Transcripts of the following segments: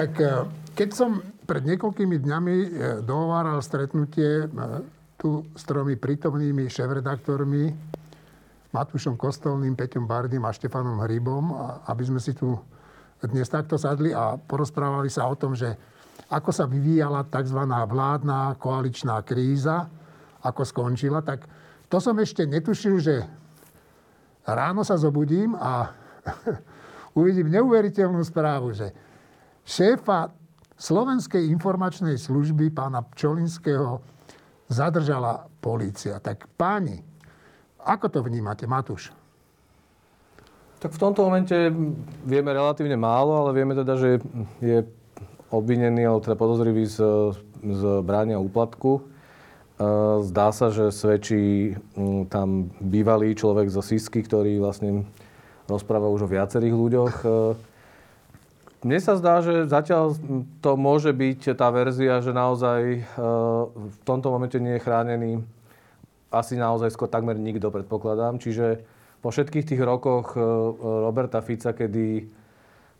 Tak e, keď som pred niekoľkými dňami e, dohováral stretnutie tu s tromi prítomnými šéf-redaktormi, Matúšom Kostolným, Peťom Bardym a Štefanom Hrybom, aby sme si tu dnes takto sadli a porozprávali sa o tom, že ako sa vyvíjala tzv. vládna koaličná kríza, ako skončila, tak to som ešte netušil, že ráno sa zobudím a uvidím neuveriteľnú správu, že šéfa Slovenskej informačnej služby pána Pčolinského zadržala polícia. Tak páni, ako to vnímate, Matúš? Tak v tomto momente vieme relatívne málo, ale vieme teda, že je obvinený, alebo teda podozrivý z, z bránia úplatku. Zdá sa, že svedčí tam bývalý človek zo Sisky, ktorý vlastne rozpráva už o viacerých ľuďoch. Mne sa zdá, že zatiaľ to môže byť tá verzia, že naozaj v tomto momente nie je chránený asi naozaj skôr takmer nikto, predpokladám. Čiže po všetkých tých rokoch Roberta Fica, kedy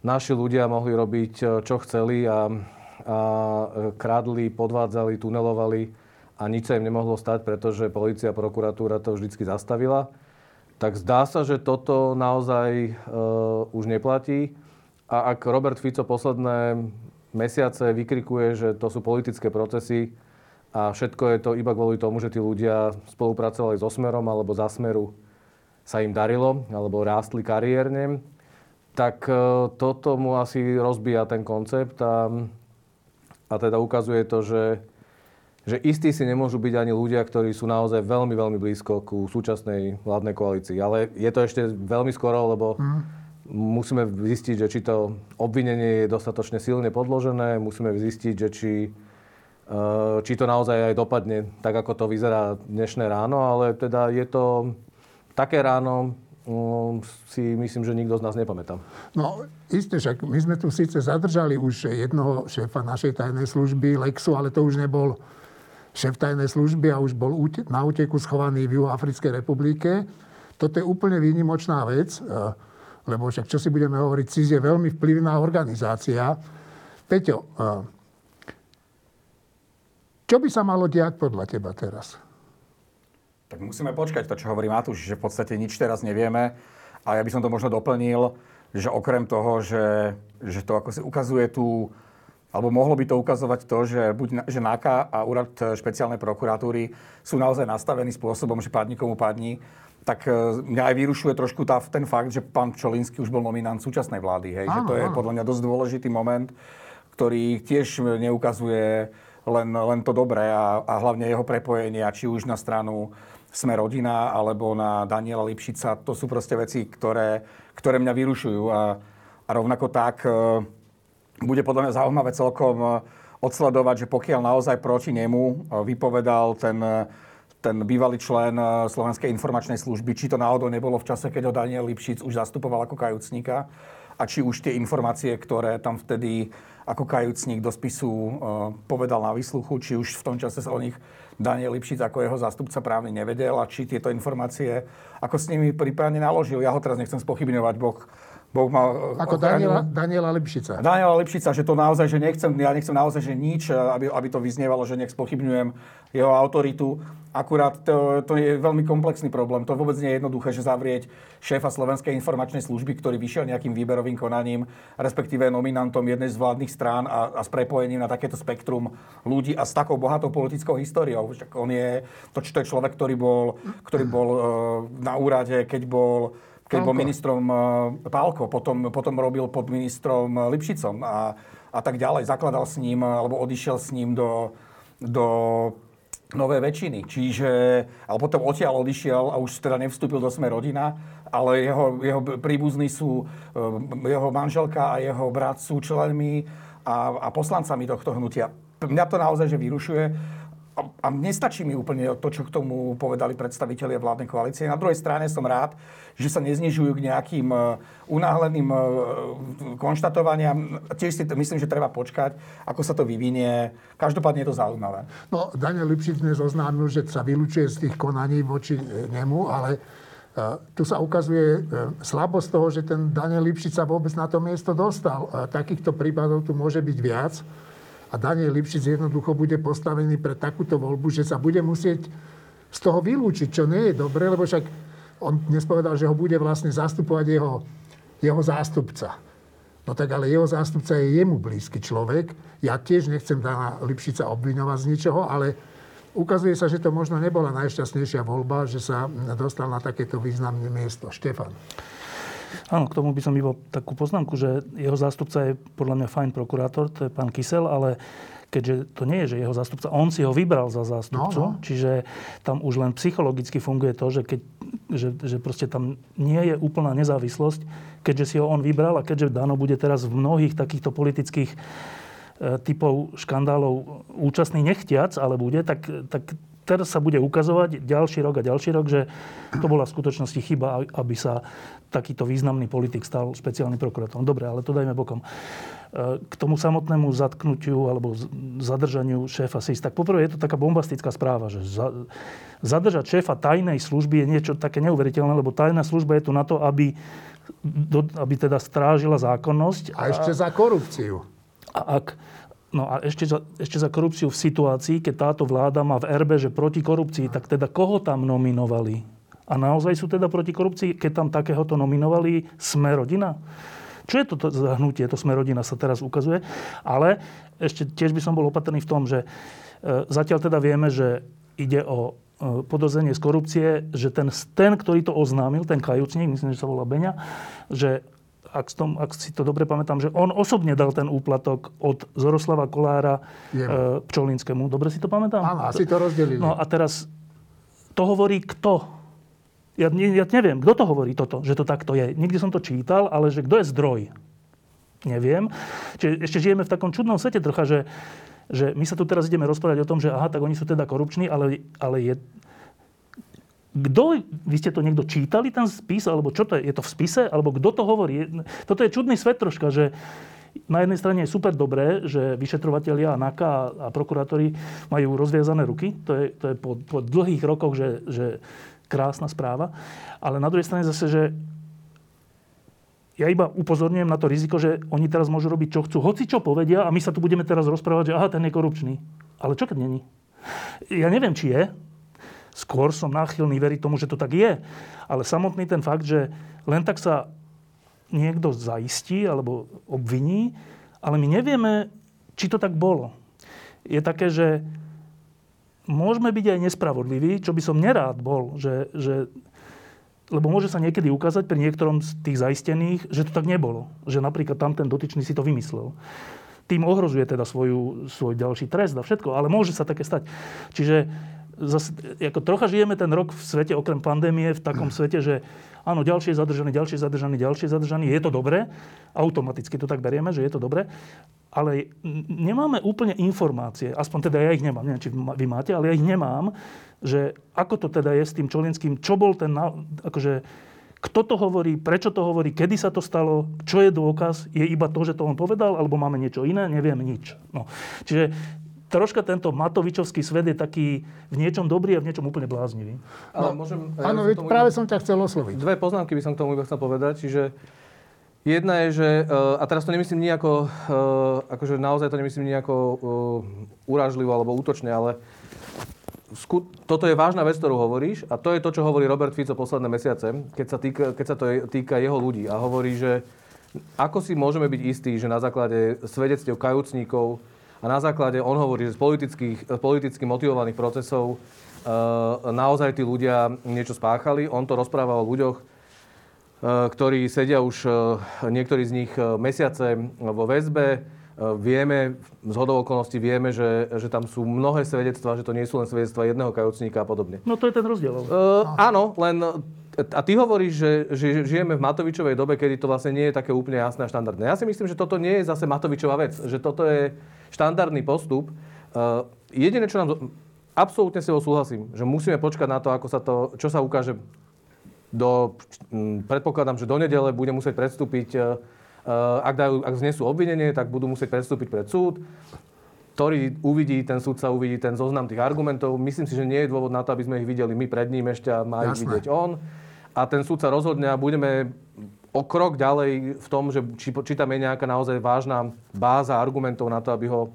naši ľudia mohli robiť, čo chceli a, a kradli, podvádzali, tunelovali, a nič sa im nemohlo stať, pretože policia prokuratúra to vždycky zastavila. Tak zdá sa, že toto naozaj uh, už neplatí. A ak Robert Fico posledné mesiace vykrikuje, že to sú politické procesy a všetko je to iba kvôli tomu, že tí ľudia spolupracovali so Smerom alebo za Smeru sa im darilo alebo rástli kariérne, tak uh, toto mu asi rozbíja ten koncept a, a teda ukazuje to, že že istí si nemôžu byť ani ľudia, ktorí sú naozaj veľmi, veľmi blízko ku súčasnej vládnej koalícii. Ale je to ešte veľmi skoro, lebo mm. Musíme zistiť, že či to obvinenie je dostatočne silne podložené, musíme zistiť, že či, eh, či to naozaj aj dopadne tak, ako to vyzerá dnešné ráno, ale teda je to také ráno, mm, si myslím, že nikto z nás nepamätá. No, isté, však my sme tu síce zadržali už jednoho šéfa našej tajnej služby, Lexu, ale to už nebol šéf tajnej služby a už bol na úteku schovaný v Juhoafrickej republike. Toto je úplne výnimočná vec, e, lebo však čo si budeme hovoriť, CIS je veľmi vplyvná organizácia. Peťo, e, čo by sa malo diať podľa teba teraz? Tak musíme počkať to, čo hovorí Matúš, že v podstate nič teraz nevieme. A ja by som to možno doplnil, že okrem toho, že, že to ako si ukazuje tú alebo mohlo by to ukazovať to, že buď že NAKA a úrad špeciálnej prokuratúry sú naozaj nastavení spôsobom, že padni komu padni, tak e, mňa aj vyrušuje trošku tá, ten fakt, že pán Čolinsky už bol nominant súčasnej vlády. Hej? Áno, že to je áno. podľa mňa dosť dôležitý moment, ktorý tiež neukazuje len, len to dobré a, a hlavne jeho prepojenia, či už na stranu Sme rodina alebo na Daniela Lipšica. To sú proste veci, ktoré, ktoré mňa vyrušujú. A, a rovnako tak e, bude podľa mňa zaujímavé celkom e, odsledovať, že pokiaľ naozaj proti nemu vypovedal ten, ten bývalý člen Slovenskej informačnej služby, či to náhodou nebolo v čase, keď ho Daniel Lipšic už zastupoval ako kajúcníka a či už tie informácie, ktoré tam vtedy ako kajúcník do spisu povedal na výsluchu, či už v tom čase sa o nich Daniel Lipšic ako jeho zástupca právny nevedel a či tieto informácie, ako s nimi prípadne naložil. Ja ho teraz nechcem spochybňovať, Boh Boh mal Ako Daniela, Daniela Lipšica. Daniela Lipšica, že to naozaj, že nechcem, ja nechcem naozaj, že nič, aby, aby to vyznievalo, že nech spochybňujem jeho autoritu. Akurát to, to je veľmi komplexný problém. To vôbec nie je jednoduché, že zavrieť šéfa Slovenskej informačnej služby, ktorý vyšiel nejakým výberovým konaním, respektíve nominantom jednej z vládnych strán a, a s prepojením na takéto spektrum ľudí a s takou bohatou politickou históriou. Však on je, to, to je človek, ktorý bol, ktorý bol uh, na úrade, keď bol keď bol ministrom eh, Pálko, potom, potom robil pod ministrom eh, Lipšicom a, a tak ďalej. Zakladal s ním, eh, alebo odišiel s ním do, do nové väčšiny. Čiže, ale potom odtiaľ odišiel a už teda nevstúpil do Sme rodina, ale jeho, jeho príbuzní sú, jeho manželka a jeho brat sú členmi a, a poslancami tohto hnutia. Mňa to naozaj že vyrušuje a nestačí mi úplne to, čo k tomu povedali predstavitelia vládnej koalície. Na druhej strane som rád, že sa neznižujú k nejakým e, unáhleným e, konštatovaniam. Tiež si myslím, že treba počkať, ako sa to vyvinie. Každopádne je to zaujímavé. No, Daniel Lipšic dnes oznámil, že sa vylúčuje z tých konaní voči nemu, ale Tu sa ukazuje slabosť toho, že ten Daniel Lipšic sa vôbec na to miesto dostal. Takýchto prípadov tu môže byť viac. A Daniel Lipšic jednoducho bude postavený pre takúto voľbu, že sa bude musieť z toho vylúčiť, čo nie je dobre, lebo však on dnes povedal, že ho bude vlastne zastupovať jeho, jeho zástupca. No tak ale jeho zástupca je jemu blízky človek. Ja tiež nechcem Dana Lipšica obviňovať z ničoho, ale ukazuje sa, že to možno nebola najšťastnejšia voľba, že sa dostal na takéto významné miesto. Štefan. Áno, k tomu by som iba takú poznámku, že jeho zástupca je podľa mňa fajn prokurátor, to je pán Kysel, ale keďže to nie je, že jeho zástupca, on si ho vybral za zástupcu, no, no. čiže tam už len psychologicky funguje to, že, keď, že, že proste tam nie je úplná nezávislosť, keďže si ho on vybral a keďže Dano bude teraz v mnohých takýchto politických e, typov škandálov účastný nechtiac, ale bude, tak, tak teraz sa bude ukazovať ďalší rok a ďalší rok, že to bola v skutočnosti chyba, aby sa takýto významný politik stal špeciálnym prokurátorom. Dobre, ale to dajme bokom. E, k tomu samotnému zatknutiu alebo zadržaniu šéfa SIS, tak poprvé je to taká bombastická správa, že za, zadržať šéfa tajnej služby je niečo také neuveriteľné, lebo tajná služba je tu na to, aby, aby teda strážila zákonnosť. A ešte za korupciu. A ak, No a ešte za, ešte za korupciu v situácii, keď táto vláda má v RB, že proti korupcii, tak teda koho tam nominovali? A naozaj sú teda proti korupcii, keď tam takéhoto nominovali Sme rodina? Čo je to za hnutie, to Sme rodina sa teraz ukazuje. Ale ešte tiež by som bol opatrný v tom, že e, zatiaľ teda vieme, že ide o e, podozrenie z korupcie, že ten, ten, ktorý to oznámil, ten kajúcnik, myslím, že sa volá Beňa, že ak, tom, ak si to dobre pamätám, že on osobne dal ten úplatok od Zoroslava Kolára e, Pčolinskému. Dobre si to pamätám? Áno, asi to rozdelili. No a teraz to hovorí kto? Ja, ja neviem, kto to hovorí toto, že to takto je. Nikdy som to čítal, ale že kto je zdroj? Neviem. Čiže ešte žijeme v takom čudnom svete trocha, že, že my sa tu teraz ideme rozprávať o tom, že aha, tak oni sú teda korupční, ale, ale je, kto, vy ste to niekto čítali, ten spis, alebo čo to je? Je to v spise? Alebo kto to hovorí? Toto je čudný svet troška, že na jednej strane je super dobré, že vyšetrovateľia a NAKA a prokurátori majú rozviazané ruky. To je, to je po, po dlhých rokoch, že, že krásna správa. Ale na druhej strane zase, že ja iba upozorňujem na to riziko, že oni teraz môžu robiť, čo chcú. Hoci čo povedia a my sa tu budeme teraz rozprávať, že aha, ten je korupčný. Ale čo keď není? Ja neviem, či je, Skôr som náchylný veriť tomu, že to tak je. Ale samotný ten fakt, že len tak sa niekto zaistí alebo obviní, ale my nevieme, či to tak bolo. Je také, že môžeme byť aj nespravodliví, čo by som nerád bol, že, že lebo môže sa niekedy ukázať pri niektorom z tých zaistených, že to tak nebolo. Že napríklad tam ten dotyčný si to vymyslel. Tým ohrozuje teda svoju, svoj ďalší trest a všetko, ale môže sa také stať. Čiže zase, ako trocha žijeme ten rok v svete, okrem pandémie, v takom svete, že áno, ďalšie zadržaný, ďalšie zadržaný, ďalšie zadržaný, je to dobré, automaticky to tak berieme, že je to dobré, ale nemáme úplne informácie, aspoň teda ja ich nemám, neviem, či vy máte, ale ja ich nemám, že ako to teda je s tým Čolinským, čo bol ten, akože, kto to hovorí, prečo to hovorí, kedy sa to stalo, čo je dôkaz, je iba to, že to on povedal, alebo máme niečo iné, neviem nič. No. Čiže troška tento Matovičovský svet je taký v niečom dobrý a v niečom úplne bláznivý. Ale no, môžem, ja áno, tomu, práve som ťa chcel osloviť. Dve poznámky by som k tomu iba chcel povedať. Čiže jedna je, že, eh, a teraz to nemyslím nejako, eh, akože naozaj to nemyslím nejako eh, urážlivo alebo útočne, ale toto je vážna vec, ktorú hovoríš a to je to, čo hovorí Robert Fico posledné mesiace, keď sa týka, keď sa to týka jeho ľudí a hovorí, že ako si môžeme byť istí, že na základe svedectiev kajúcníkov a na základe, on hovorí, že z politických, politicky motivovaných procesov e, naozaj tí ľudia niečo spáchali. On to rozpráva o ľuďoch, e, ktorí sedia už e, niektorí z nich mesiace vo väzbe. Vieme, z hodou okolností vieme, že, že tam sú mnohé svedectvá, že to nie sú len svedectvá jedného kajúcníka a podobne. No to je ten rozdiel. Uh, áno, len a ty hovoríš, že, že žijeme v Matovičovej dobe, kedy to vlastne nie je také úplne jasné a štandardné. Ja si myslím, že toto nie je zase Matovičová vec. Že toto je štandardný postup. Uh, jediné, čo nám... Absolútne si ho súhlasím, že musíme počkať na to, ako sa to, čo sa ukáže do, predpokladám, že do nedele bude musieť predstúpiť, uh, ak, dajú, ak znesú obvinenie, tak budú musieť predstúpiť pred súd, ktorý uvidí, ten súd sa uvidí ten zoznam tých argumentov. Myslím si, že nie je dôvod na to, aby sme ich videli my pred ním ešte a má ich vidieť on. a ten súd sa rozhodne a budeme o krok ďalej v tom, že či, či tam je nejaká naozaj vážna báza argumentov na to, aby ho,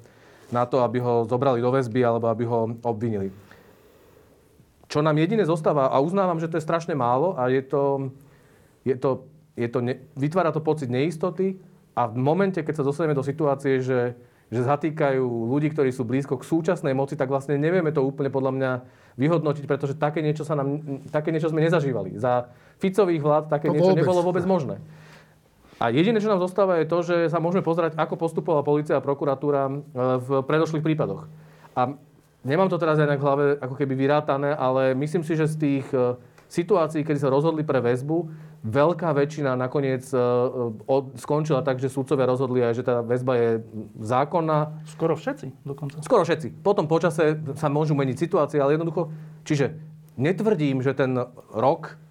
na to, aby ho zobrali do väzby alebo aby ho obvinili. Čo nám jedine zostáva, a uznávam, že to je strašne málo a je to, je to, je to ne, vytvára to pocit neistoty a v momente, keď sa dostaneme do situácie, že, že zatýkajú ľudí, ktorí sú blízko k súčasnej moci, tak vlastne nevieme to úplne podľa mňa vyhodnotiť, pretože také niečo, sa nám, také niečo sme nezažívali. Za Ficových vlád také To niečo vôbec. nebolo vôbec možné. A jediné, čo nám zostáva, je to, že sa môžeme pozerať, ako postupovala policia a prokuratúra e, v predošlých prípadoch. A nemám to teraz aj na hlave ako keby vyrátané, ale myslím si, že z tých e, situácií, kedy sa rozhodli pre väzbu, veľká väčšina nakoniec e, od, skončila tak, že sudcovia rozhodli aj, že tá väzba je zákonná, Skoro všetci dokonca. Skoro všetci. Potom počase sa môžu meniť situácie, ale jednoducho... Čiže netvrdím, že ten rok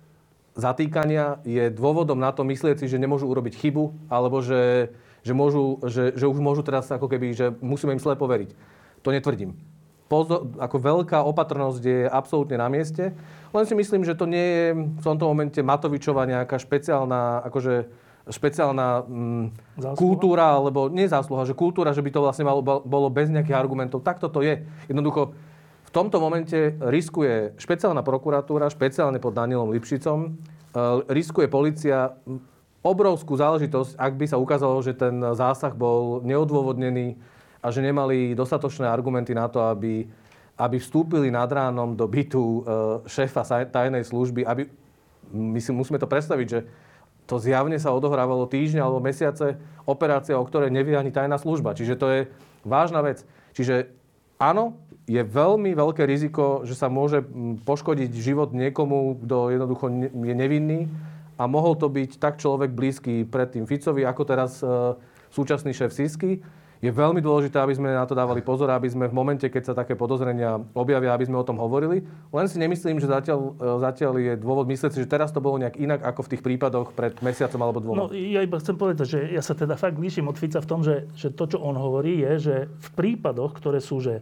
zatýkania je dôvodom na to myslieť si, že nemôžu urobiť chybu, alebo že, že, môžu, že, že už môžu teraz ako keby, že musíme im slepo veriť. To netvrdím. Pozor, ako veľká opatrnosť je absolútne na mieste. Len si myslím, že to nie je v tomto momente Matovičová nejaká špeciálna, akože špeciálna mm, Zásluha? kultúra, alebo nie zásluha, že kultúra, že by to vlastne malo, bolo bez nejakých argumentov. Takto to je. Jednoducho, v tomto momente riskuje špeciálna prokuratúra, špeciálne pod Danielom Lipšicom, e, riskuje policia obrovskú záležitosť, ak by sa ukázalo, že ten zásah bol neodôvodnený a že nemali dostatočné argumenty na to, aby, aby vstúpili nad ránom do bytu e, šéfa tajnej služby, aby, my si musíme to predstaviť, že to zjavne sa odohrávalo týždňa alebo mesiace, operácia, o ktorej nevie ani tajná služba. Čiže to je vážna vec. Čiže áno, je veľmi veľké riziko, že sa môže poškodiť život niekomu, kto jednoducho je nevinný a mohol to byť tak človek blízky predtým Ficovi, ako teraz e, súčasný šéf Sisky. Je veľmi dôležité, aby sme na to dávali pozor, aby sme v momente, keď sa také podozrenia objavia, aby sme o tom hovorili. Len si nemyslím, že zatiaľ, e, zatiaľ je dôvod myslieť si, že teraz to bolo nejak inak ako v tých prípadoch pred mesiacom alebo dvoma. No, ja iba chcem povedať, že ja sa teda fakt líšim od Fica v tom, že, že to, čo on hovorí, je, že v prípadoch, ktoré sú, že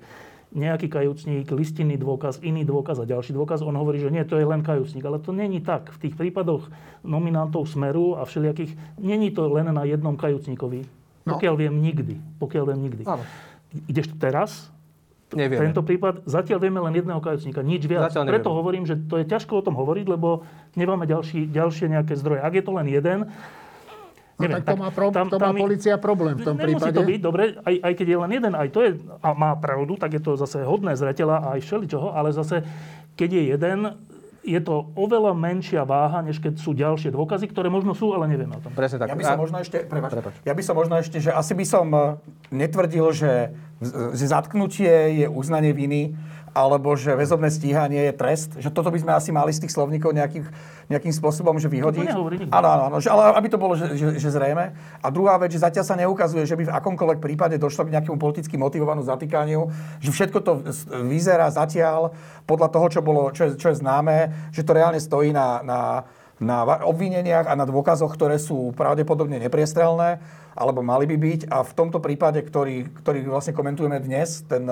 nejaký kajúcník, listinný dôkaz, iný dôkaz a ďalší dôkaz, on hovorí, že nie, to je len kajúcník. Ale to není tak. V tých prípadoch nominantov Smeru a všelijakých, není to len na jednom kajúcníkovi. No. Pokiaľ viem nikdy. Pokiaľ viem nikdy. Áno. Ideš teraz, Nevieme. tento prípad, zatiaľ vieme len jedného kajúcníka, nič viac. Zatiaľ Preto hovorím, že to je ťažko o tom hovoriť, lebo nemáme ďalší, ďalšie nejaké zdroje. Ak je to len jeden, No tak to má, pro, to má mi- policia problém v tom Nemusí prípade. to byť, dobre, aj, aj keď je len jeden, aj to je, a má pravdu, tak je to zase hodné zreteľa a aj všeličoho, ale zase, keď je jeden, je to oveľa menšia váha, než keď sú ďalšie dôkazy, ktoré možno sú, ale nevieme o tom. Presne tak. Ja by som možno ešte, prepáč, Prepáč. ja by som možno ešte, že asi by som eh, netvrdil, že, že zatknutie je uznanie viny, alebo že väzobné stíhanie je trest. Že toto by sme asi mali z tých slovníkov nejakých, nejakým spôsobom že vyhodiť. Áno, áno, áno, že, ale aby to bolo že, že, že zrejme. A druhá vec, že zatiaľ sa neukazuje, že by v akomkoľvek prípade došlo k nejakému politicky motivovanú zatýkaniu, že všetko to vyzerá zatiaľ podľa toho, čo, bolo, čo, je, čo je známe, že to reálne stojí na, na, na obvineniach a na dôkazoch, ktoré sú pravdepodobne nepriestrelné, alebo mali by byť. A v tomto prípade, ktorý, ktorý vlastne komentujeme dnes, ten,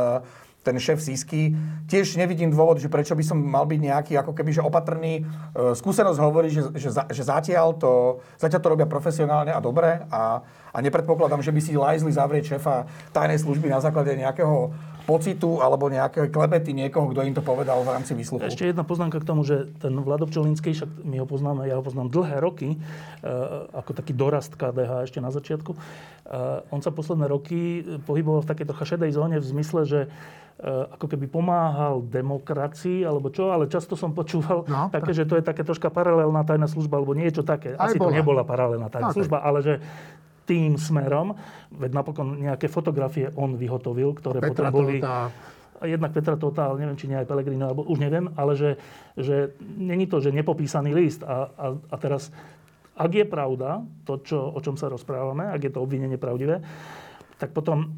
ten šéf Sisky, tiež nevidím dôvod, že prečo by som mal byť nejaký ako keby že opatrný. E, Skúsenosť hovorí, že, že, že zatiaľ, to, zatiaľ to robia profesionálne a dobre a, a nepredpokladám, že by si lajzli zavrieť šéfa tajnej služby na základe nejakého pocitu alebo nejakej klebety niekoho, kto im to povedal v rámci výsluchu. Ešte jedna poznámka k tomu, že ten Vlado Pčolinský, však my ho poznáme, ja ho poznám dlhé roky, e, ako taký dorast KDH ešte na začiatku. E, on sa posledné roky pohyboval v takej trocha šedej zóne v zmysle, že e, ako keby pomáhal demokracii, alebo čo, ale často som počúval No, také, že to je také troška paralelná tajná služba, alebo niečo také. Aj Asi to bola. nebola paralelná tajná No, tak. služba, ale že tým smerom, veď napokon nejaké fotografie on vyhotovil, ktoré Petra potom boli... Tota. Jednak Petra Tota, ale neviem, či nie aj Pellegrino, alebo už neviem, ale že, že není to, že nepopísaný list. A, a, a teraz, ak je pravda to, čo, o čom sa rozprávame, ak je to obvinenie pravdivé, tak potom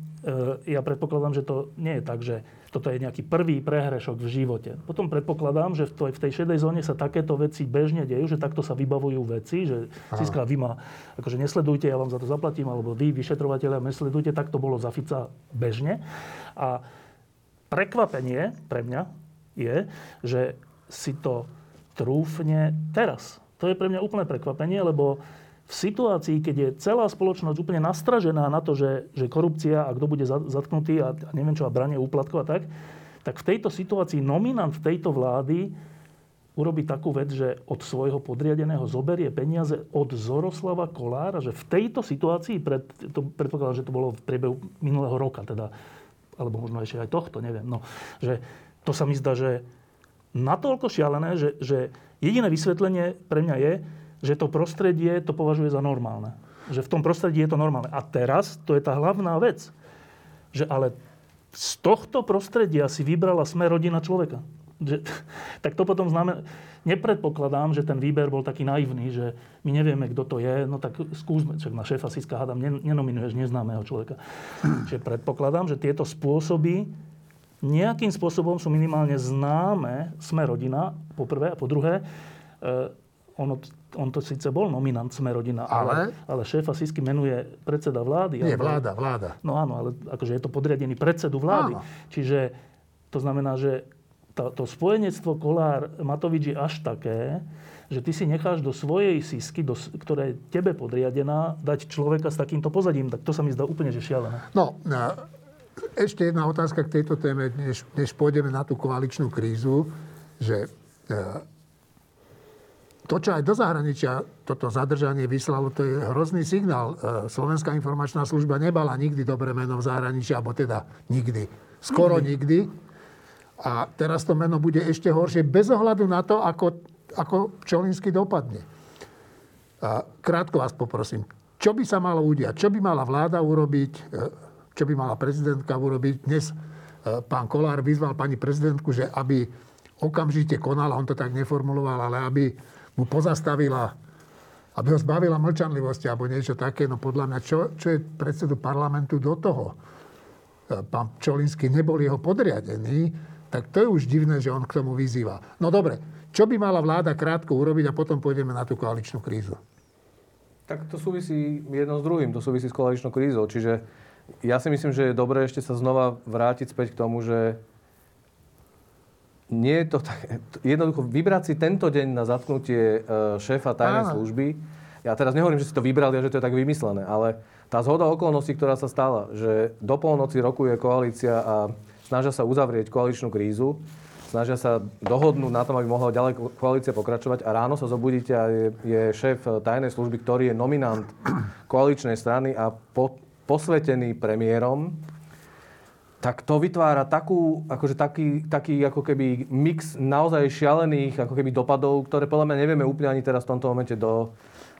ja predpokladám, že to nie je tak, že toto je nejaký prvý prehrešok v živote. Potom predpokladám, že v tej, šedej zóne sa takéto veci bežne dejú, že takto sa vybavujú veci, že Siska, vy ma akože nesledujte, ja vám za to zaplatím, alebo vy, vyšetrovateľia, nesledujte, tak to bolo za Fica bežne. A prekvapenie pre mňa je, že si to trúfne teraz. To je pre mňa úplné prekvapenie, lebo v situácii, keď je celá spoločnosť úplne nastražená na to, že, že korupcia a kto bude zatknutý a, a neviem čo, a branie úplatkov a tak, tak v tejto situácii nominant tejto vlády urobí takú vec, že od svojho podriadeného zoberie peniaze od Zoroslava Kolára, že v tejto situácii, pred, to predpokladám, že to bolo v priebehu minulého roka, teda, alebo možno ešte aj tohto, neviem, no, že to sa mi zdá, že natoľko šialené, že, že jediné vysvetlenie pre mňa je, že to prostredie to považuje za normálne. Že v tom prostredí je to normálne. A teraz, to je tá hlavná vec, že ale z tohto prostredia si vybrala sme rodina človeka. Že, tak to potom znamená... Nepredpokladám, že ten výber bol taký naivný, že my nevieme, kto to je, no tak skúsme, však na šéfa Siska hádam, nenominuješ neznámeho človeka. Čiže predpokladám, že tieto spôsoby nejakým spôsobom sú minimálne známe, sme rodina, po prvé, a po druhé, eh, ono, on to síce bol nominant sme rodina, ale, ale, ale šéfa Sisky menuje predseda vlády. Nie, vláda, vláda. No áno, ale akože je to podriadený predsedu vlády. Áno. Čiže to znamená, že to, to spojenectvo Kolár-Matovič je až také, že ty si necháš do svojej sisky, do, ktorá je tebe podriadená, dať človeka s takýmto pozadím. Tak to sa mi zdá úplne že šialené. No, ešte jedna otázka k tejto téme, než, než pôjdeme na tú koaličnú krízu, že e, to, čo aj do zahraničia toto zadržanie vyslalo, to je hrozný signál. E, Slovenská informačná služba nebala nikdy dobré meno v zahraničí, alebo teda nikdy. Skoro nikdy. A teraz to meno bude ešte horšie, bez ohľadu na to, ako, ako Čolinsky dopadne. A krátko vás poprosím. Čo by sa malo udiať? Čo by mala vláda urobiť? E, čo by mala prezidentka urobiť. Dnes e, pán Kolár vyzval pani prezidentku, že aby okamžite konala, on to tak neformuloval, ale aby mu pozastavila, aby ho zbavila mlčanlivosti alebo niečo také. No podľa mňa, čo, čo je predsedu parlamentu do toho? E, pán Čolinsky nebol jeho podriadený, tak to je už divné, že on k tomu vyzýva. No dobre, čo by mala vláda krátko urobiť a potom pôjdeme na tú koaličnú krízu? Tak to súvisí jedno s druhým, to súvisí s koaličnou krízou. Čiže ja si myslím, že je dobré ešte sa znova vrátiť späť k tomu, že nie je to tak... Jednoducho vybrať si tento deň na zatknutie e, šéfa tajnej Áno. služby. Ja teraz nehovorím, že si to vybrali a že to je tak vymyslené, ale tá zhoda okolností, ktorá sa stala, že do polnoci rokuje koalícia a snažia sa uzavrieť koaličnú krízu, snažia sa dohodnúť na tom, aby mohla ďalej koalícia pokračovať a ráno sa zobudíte a je, je šéf tajnej služby, ktorý je nominant koaličnej strany a po, posvetený premiérom, tak to vytvára takú, akože taký, taký ako keby mix naozaj šialených ako keby dopadov, ktoré podľa mňa nevieme úplne ani teraz v tomto momente do,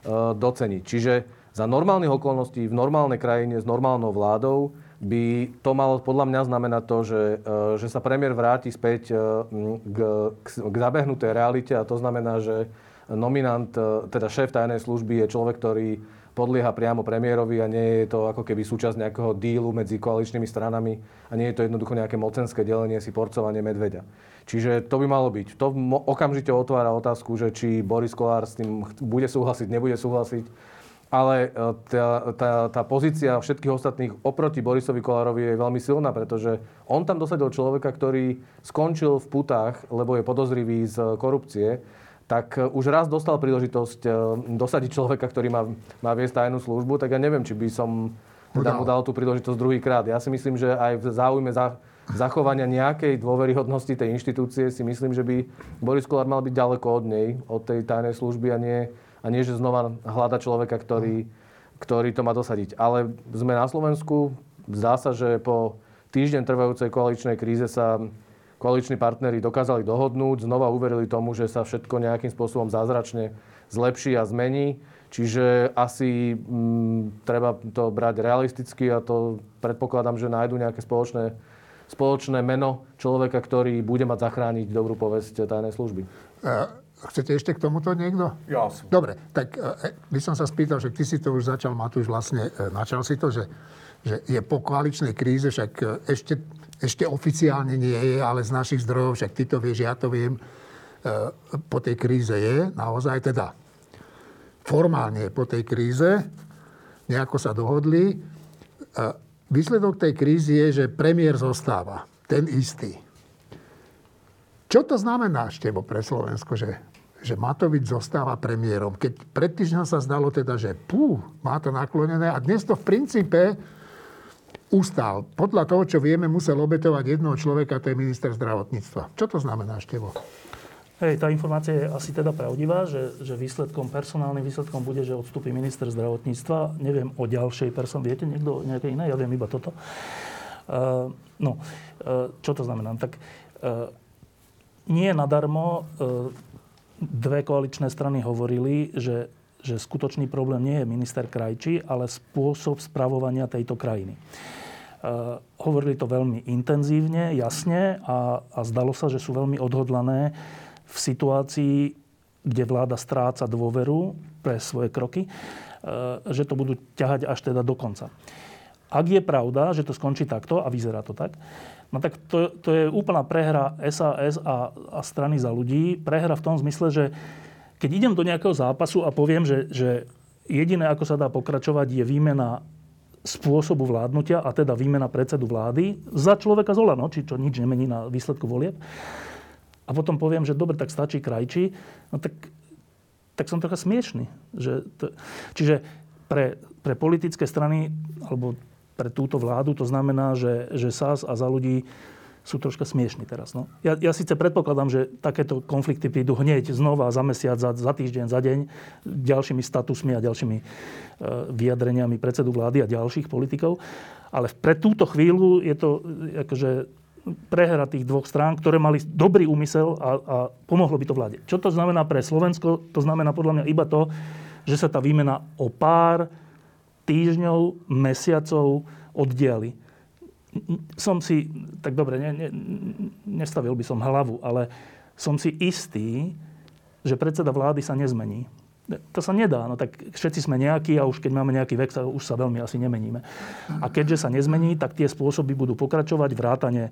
uh, doceniť. Čiže za normálnych okolností v normálnej krajine s normálnou vládou by to malo podľa mňa znamenať to, že, uh, že sa premiér vráti späť uh, k, k, k zabehnutej realite a to znamená, že nominant, teda šéf tajnej služby je človek, ktorý podlieha priamo premiérovi a nie je to ako keby súčasť nejakého dílu medzi koaličnými stranami a nie je to jednoducho nejaké mocenské delenie si porcovanie medveďa. Čiže to by malo byť. To okamžite otvára otázku, že či Boris Kolár s tým bude súhlasiť, nebude súhlasiť. Ale e, tá, tá, tá pozícia všetkých ostatných oproti Borisovi Kolárovi je veľmi silná, pretože on tam dosadil človeka, ktorý skončil v putách, lebo je podozrivý z korupcie tak e, už raz dostal príležitosť e, dosadiť človeka, ktorý má, má viesť tajnú službu, tak ja neviem, či by som teda mu dal tú príležitosť druhýkrát. Ja si myslím, že aj v záujme za, zachovania nejakej dôveryhodnosti tej inštitúcie si myslím, že by Boris Kolár mal byť ďaleko od nej, od tej tajnej služby a nie, a nie že znova hľada človeka, ktorý, ktorý to má dosadiť. Ale sme na Slovensku, zdá sa, že po týždeň trvajúcej koaličnej kríze sa koaliční partnery dokázali dohodnúť, znova uverili tomu, že sa všetko nejakým spôsobom zázračne zlepší a zmení. Čiže asi m, mm, treba to brať realisticky a to predpokladám, že nájdu nejaké spoločné, spoločné meno človeka, ktorý bude mať zachrániť dobrú povesť tajnej služby. Chcete ešte k tomuto niekto? Ja som. Dobre, tak e, by som sa spýtal, že ty si to už začal, Matúš, vlastne e, načal si to, že, že je po koaličnej kríze, však e, ešte ešte oficiálne nie je, ale z našich zdrojov, však ty to vieš, ja to viem, e, po tej kríze je naozaj teda formálne po tej kríze, nejako sa dohodli. E, výsledok tej krízy je, že premiér zostáva, ten istý. Čo to znamená, Števo, pre Slovensko, že, že Matovič zostáva premiérom. Keď pred týždňom sa zdalo teda, že pú, má to naklonené a dnes to v princípe ustal. Podľa toho, čo vieme, musel obetovať jednoho človeka, to je minister zdravotníctva. Čo to znamená, Števo? Hej, tá informácia je asi teda pravdivá, že, že výsledkom, personálnym výsledkom bude, že odstúpi minister zdravotníctva. Neviem o ďalšej person. Viete niekto nejaké iné? Ja viem iba toto. Uh, no, uh, čo to znamená? Tak uh, nie nadarmo uh, dve koaličné strany hovorili, že, že skutočný problém nie je minister Krajčí, ale spôsob spravovania tejto krajiny. Uh, hovorili to veľmi intenzívne, jasne a, a zdalo sa, že sú veľmi odhodlané v situácii, kde vláda stráca dôveru pre svoje kroky, uh, že to budú ťahať až teda do konca. Ak je pravda, že to skončí takto, a vyzerá to tak, No tak to, to je úplná prehra SAS a, a strany za ľudí. Prehra v tom zmysle, že keď idem do nejakého zápasu a poviem, že, že jediné, ako sa dá pokračovať, je výmena spôsobu vládnutia, a teda výmena predsedu vlády za človeka z Olano, či čo nič nemení na výsledku volieb. A potom poviem, že dobre, tak stačí krajčí, no tak, tak som trocha smiešný. Že to, čiže pre, pre politické strany, alebo pre túto vládu. To znamená, že, že SAS a za ľudí sú troška smiešní teraz. No. Ja, ja síce predpokladám, že takéto konflikty prídu hneď znova za mesiac, za, za týždeň, za deň, ďalšími statusmi a ďalšími e, vyjadreniami predsedu vlády a ďalších politikov. Ale pre túto chvíľu je to e, akože prehra tých dvoch strán, ktoré mali dobrý úmysel a, a pomohlo by to vláde. Čo to znamená pre Slovensko? To znamená podľa mňa iba to, že sa tá výmena o pár týždňov, mesiacov oddiali. Som si, tak dobre, ne, ne, nestavil by som hlavu, ale som si istý, že predseda vlády sa nezmení. To sa nedá, no tak všetci sme nejakí a už keď máme nejaký vek, už sa veľmi asi nemeníme. A keďže sa nezmení, tak tie spôsoby budú pokračovať, vrátane e,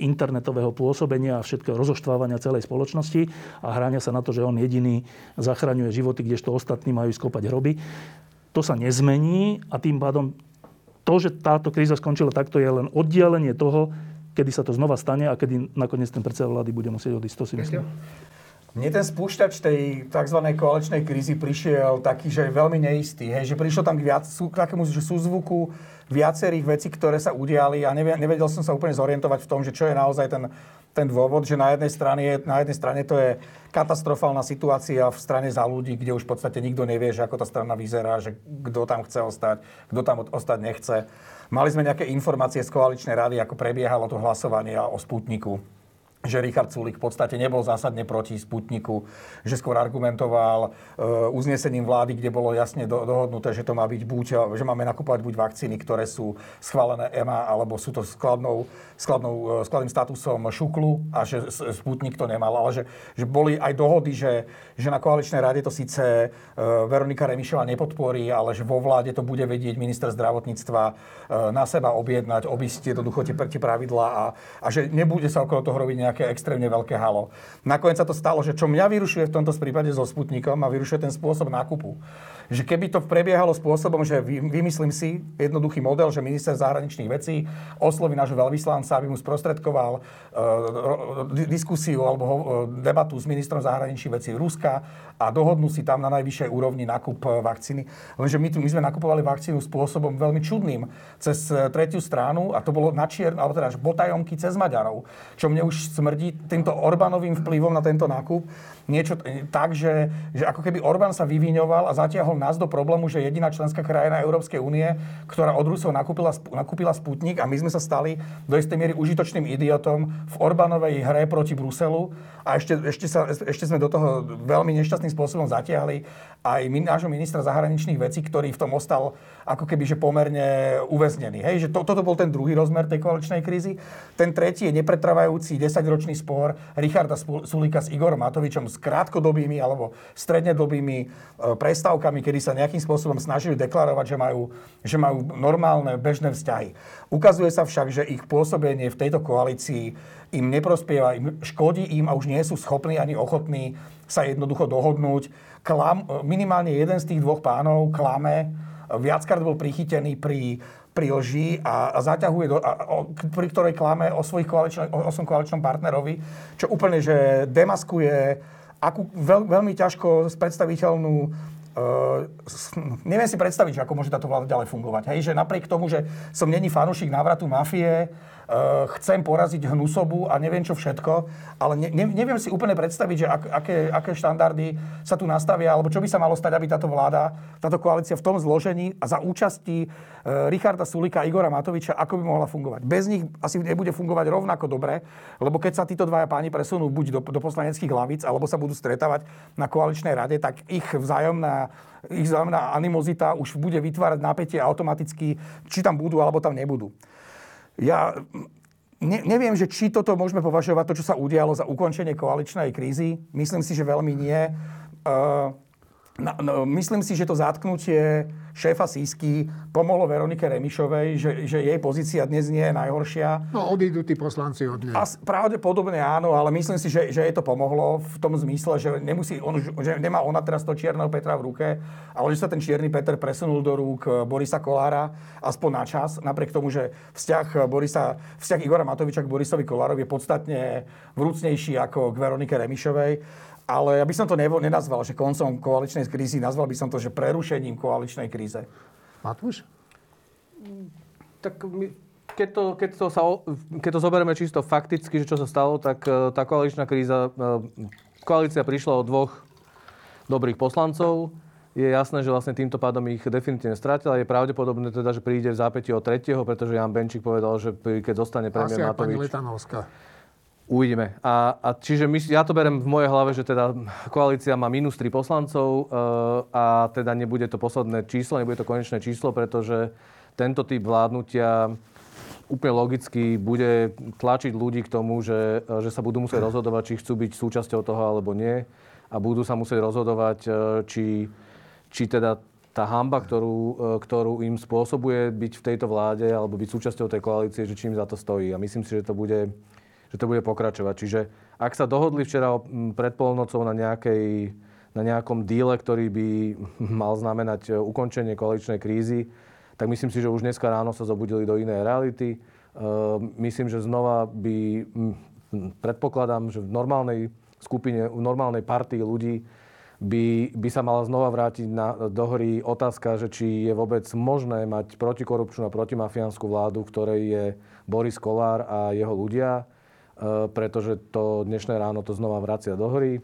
internetového pôsobenia a všetkého rozoštvávania celej spoločnosti a hrania sa na to, že on jediný zachraňuje životy, kdežto ostatní majú skopať hroby to sa nezmení a tým pádom to, že táto kríza skončila takto, je len oddialenie toho, kedy sa to znova stane a kedy nakoniec ten predseda vlády bude musieť odísť. To si myslím. Mne ten spúšťač tej tzv. koaličnej krízy prišiel taký, že je veľmi neistý. Hej, že prišlo tam k, viac, k takému že súzvuku viacerých vecí, ktoré sa udiali a nevedel som sa úplne zorientovať v tom, že čo je naozaj ten ten dôvod, že na jednej strane, na jednej strane to je katastrofálna situácia v strane za ľudí, kde už v podstate nikto nevie, že ako tá strana vyzerá, že kto tam chce ostať, kto tam ostať nechce. Mali sme nejaké informácie z koaličnej rady, ako prebiehalo to hlasovanie o Sputniku že Richard Sulik v podstate nebol zásadne proti Sputniku, že skôr argumentoval e, uznesením vlády, kde bolo jasne do, dohodnuté, že to má byť buď, že máme nakupovať buď vakcíny, ktoré sú schválené EMA, alebo sú to skladnou, skladnou, e, skladným statusom šuklu a že Sputnik to nemal. Ale že, že boli aj dohody, že, že na koaličnej rade to síce e, Veronika Remišová nepodporí, ale že vo vláde to bude vedieť minister zdravotníctva na seba objednať, obísť jednoducho tie, tie pravidlá a, a že nebude sa okolo toho robiť nejaké extrémne veľké halo. Nakoniec sa to stalo, že čo mňa vyrušuje v tomto prípade so Sputnikom a vyrušuje ten spôsob nákupu. Že keby to prebiehalo spôsobom, že vymyslím si jednoduchý model, že minister zahraničných vecí osloví nášho veľvyslanca, aby mu sprostredkoval uh, diskusiu alebo uh, debatu s ministrom zahraničných vecí Ruska a dohodnú si tam na najvyššej úrovni nákup uh, vakcíny. Lenže my, tu, my sme nakupovali vakcínu spôsobom veľmi čudným cez uh, tretiu stranu a to bolo na čierno, alebo teda potajomky cez Maďarov, čo mne už smrdí týmto Orbánovým vplyvom na tento nákup. Niečo tak, že, že ako keby Orbán sa vyviňoval a zatiahol nás do problému, že jediná členská krajina Európskej únie, ktorá od Rusov nakúpila, nakúpila Sputnik a my sme sa stali do istej miery užitočným idiotom v Orbánovej hre proti Bruselu a ešte, ešte, sa, ešte sme do toho veľmi nešťastným spôsobom zatiahli aj nášho ministra zahraničných vecí, ktorý v tom ostal ako keby že pomerne uväznený. Hej, že to, toto bol ten druhý rozmer tej koaličnej krízy. Ten tretí je nepretrvajúci 10-ročný spor Richarda Sulika s Igorom Matovičom s krátkodobými alebo strednedobými e, prestávkami, kedy sa nejakým spôsobom snažili deklarovať, že majú, že majú normálne bežné vzťahy. Ukazuje sa však, že ich pôsobenie v tejto koalícii im neprospieva, im škodí im a už nie sú schopní ani ochotní sa jednoducho dohodnúť. Klam, minimálne jeden z tých dvoch pánov klame, viackrát bol prichytený pri pri lži a, a zaťahuje, do, a, o, pri ktorej klame o, svojich koaličnom, o, o svojom koaličnom partnerovi, čo úplne, že demaskuje akú veľ, veľmi ťažko predstaviteľnú Uh, neviem si predstaviť, ako môže táto vláda ďalej fungovať. Hej, že napriek tomu, že som není fanúšik návratu mafie, chcem poraziť hnusobu a neviem čo všetko, ale ne, ne, neviem si úplne predstaviť, že ak, aké, aké štandardy sa tu nastavia, alebo čo by sa malo stať, aby táto vláda, táto koalícia v tom zložení a za účasti uh, Richarda Sulika a Igora Matoviča, ako by mohla fungovať. Bez nich asi nebude fungovať rovnako dobre, lebo keď sa títo dvaja páni presunú buď do, do poslaneckých hlavíc, alebo sa budú stretávať na koaličnej rade, tak ich vzájomná ich vzájomná animozita už bude vytvárať napätie automaticky, či tam budú, alebo tam nebudú. Ja ne, neviem, že či toto môžeme považovať, to, čo sa udialo za ukončenie koaličnej krízy. Myslím si, že veľmi nie. Uh, No, no, myslím si, že to zatknutie šéfa Sísky pomohlo Veronike Remišovej, že, že jej pozícia dnes nie je najhoršia. No, odídu tí poslanci od nej. A pravdepodobne áno, ale myslím si, že, že jej to pomohlo v tom zmysle, že, nemusí, on, že nemá ona teraz to čierneho Petra v ruke, ale že sa ten čierny Peter presunul do rúk Borisa Kolára aspoň na čas, napriek tomu, že vzťah, Borisa, vzťah Igora Matoviča k Borisovi Kolárovi je podstatne vrúcnejší ako k Veronike Remišovej. Ale ja by som to nenazval, že koncom koaličnej krízy, nazval by som to, že prerušením koaličnej kríze. Matúš? Tak my, keď, to, keď, to sa, keď to zoberieme čisto fakticky, že čo sa stalo, tak e, tá koaličná kríza, e, koalícia prišla od dvoch dobrých poslancov. Je jasné, že vlastne týmto pádom ich definitívne stratila. Je pravdepodobné teda, že príde v zápäti o tretieho, pretože Jan Benčík povedal, že keď zostane premiér Asi Matovič... pani Letanovská. Uvidíme. A, a čiže my, ja to berem v mojej hlave, že teda koalícia má minus 3 poslancov e, a teda nebude to posledné číslo, nebude to konečné číslo, pretože tento typ vládnutia úplne logicky bude tlačiť ľudí k tomu, že, že sa budú musieť rozhodovať, či chcú byť súčasťou toho alebo nie. A budú sa musieť rozhodovať, e, či, či teda tá hamba, ktorú, ktorú im spôsobuje byť v tejto vláde alebo byť súčasťou tej koalície, že čím za to stojí. A myslím si, že to bude že to bude pokračovať. Čiže ak sa dohodli včera pred polnocou na, nejakej, na nejakom díle, ktorý by mal znamenať e, ukončenie koaličnej krízy, tak myslím si, že už dneska ráno sa zobudili do inej reality. E, myslím, že znova by, predpokladám, že v normálnej skupine, v normálnej partii ľudí by, by sa mala znova vrátiť na, do hry otázka, že či je vôbec možné mať protikorupčnú a protimafiánsku vládu, ktorej je Boris Kolár a jeho ľudia pretože to dnešné ráno to znova vracia do hry.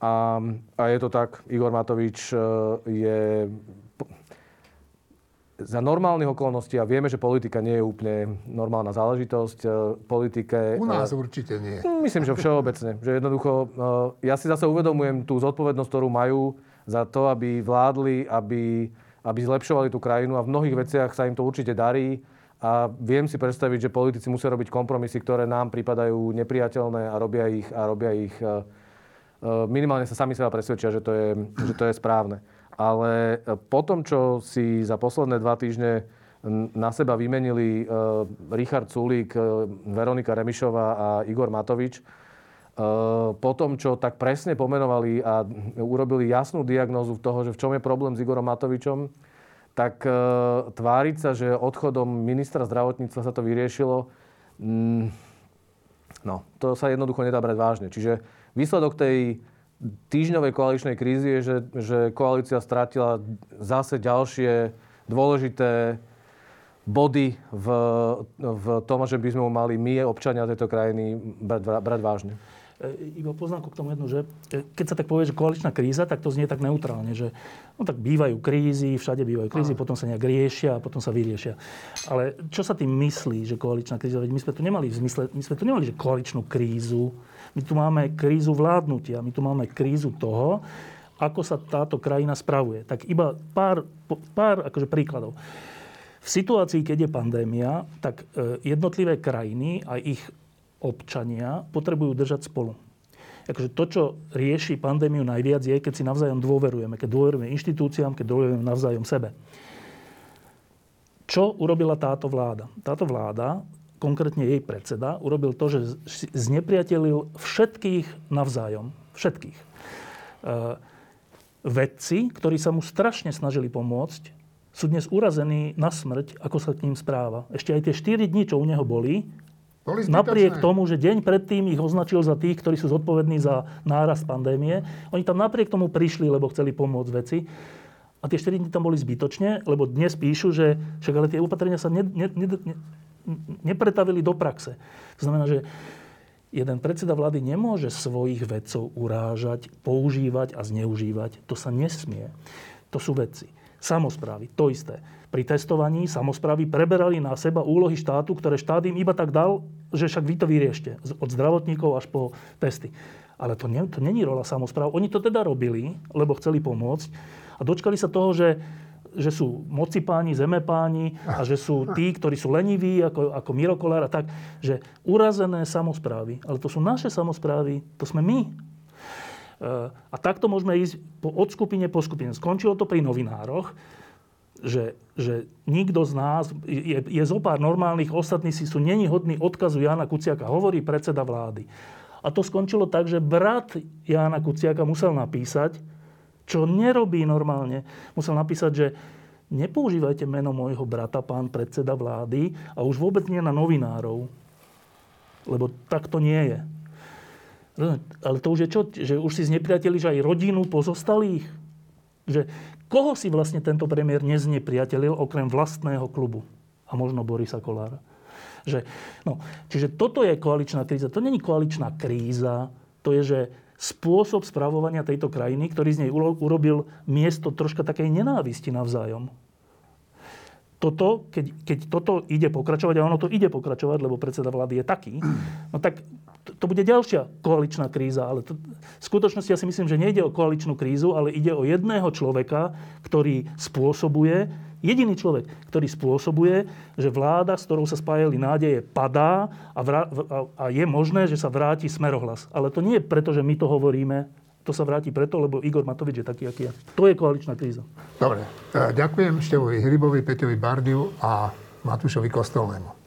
A, a je to tak, Igor Matovič eh, je za normálnych okolností, a vieme, že politika nie je úplne normálna záležitosť, eh, politike... U nás určite nie. Myslím, že všeobecne. Že jednoducho, ja si zase uvedomujem tú zodpovednosť, ktorú majú za to, aby vládli, aby, aby zlepšovali tú krajinu a v mnohých veciach sa im to určite darí a viem si predstaviť, že politici musia robiť kompromisy, ktoré nám pripadajú nepriateľné a robia ich, a robia ich e, e, minimálne sa sami seba presvedčia, že to je, že to je správne. Ale e, po tom, čo si za posledné dva týždne na seba vymenili Richard Sulík, Veronika Remišová a Igor Matovič, po tom, čo tak presne pomenovali a urobili jasnú diagnózu toho, že v čom je problém s Igorom Matovičom, tak e, tváriť sa, že odchodom ministra zdravotníctva sa to vyriešilo, mm, no, to sa jednoducho nedá brať vážne. Čiže výsledok tej týždňovej koaličnej krízy je, že, že koalícia strátila zase ďalšie dôležité body v, v tom, že by sme mali my, občania tejto krajiny, brať, brať vážne. E, iba poznámku k tomu jednu, že keď sa tak povie, že koaličná kríza, tak to znie tak neutrálne, že no tak bývajú krízy, všade bývajú krízy, Aha. potom sa nejak riešia a potom sa vyriešia. Ale čo sa tým myslí, že koaličná kríza? Veď my sme tu nemali v zmysle, my sme tu nemali, že koaličnú krízu, my tu máme krízu vládnutia, my tu máme krízu toho, ako sa táto krajina spravuje. Tak iba pár, pár akože príkladov. V situácii, keď je pandémia, tak e, jednotlivé krajiny a ich občania potrebujú držať spolu. Akože to, čo rieši pandémiu najviac, je, keď si navzájom dôverujeme. Keď dôverujeme inštitúciám, keď dôverujeme navzájom sebe. Čo urobila táto vláda? Táto vláda, konkrétne jej predseda, urobil to, že znepriatelil všetkých navzájom. Všetkých. E, vedci, ktorí sa mu strašne snažili pomôcť, sú dnes urazení na smrť, ako sa k ním správa. Ešte aj tie 4 dní, čo u neho boli, Boli zbytočné. Napriek tomu, že deň predtým ich označil za tých, ktorí sú zodpovední za nárast pandémie, oni tam napriek tomu prišli, lebo chceli pomôcť veci. A tie 4 dní tam boli zbytočne, lebo dnes píšu, že však ale tie opatrenia sa ne, ne, ne, ne, nepretavili do praxe. To znamená, že jeden predseda vlády nemôže svojich vedcov urážať, používať a zneužívať. To sa nesmie. To sú veci. Samozprávy, to isté. Pri testovaní samozprávy preberali na seba úlohy štátu, ktoré štát im iba tak dal, že však vy to vyriešte. Od zdravotníkov až po testy. Ale to, nie, to není rola samozpráv. Oni to teda robili, lebo chceli pomôcť. A dočkali sa toho, že, že sú moci páni, zeme páni a že sú tí, ktorí sú leniví, ako, ako Miro Kolár a tak, že urazené samozprávy. Ale to sú naše samozprávy, to sme my. A takto môžeme ísť od skupine po skupine. Skončilo to pri novinároch, že, že nikto z nás, je, je zo pár normálnych, ostatní si sú není hodní odkazu Jana Kuciaka, hovorí predseda vlády. A to skončilo tak, že brat Jana Kuciaka musel napísať, čo nerobí normálne, musel napísať, že nepoužívajte meno môjho brata, pán predseda vlády, a už vôbec nie na novinárov. Lebo tak to nie je. Ale to už je čo? Že už si znepriatelíš aj rodinu pozostalých? Že koho si vlastne tento premiér neznepriatelil okrem vlastného klubu? A možno Borisa Kolára. Že, no, čiže toto je koaličná kríza. To není koaličná kríza, to je, že spôsob spravovania tejto krajiny, ktorý z nej urobil miesto troška takej nenávisti navzájom. Toto, keď, keď toto ide pokračovať, a ono to ide pokračovať, lebo predseda vlády je taký, no tak to, bude ďalšia koaličná kríza. Ale to, v skutočnosti ja si myslím, že nejde o koaličnú krízu, ale ide o jedného človeka, ktorý spôsobuje Jediný človek, ktorý spôsobuje, že vláda, s ktorou sa spájali nádeje, padá a, vrá- a je možné, že sa vráti smerohlas. Ale to nie je preto, že my to hovoríme, to sa vráti preto, lebo Igor Matovič je taký, aký je. To je koaličná kríza. Dobre. E, ďakujem Števovi Hrybovi, Peťovi Bardiu a Matúšovi Kostolnému.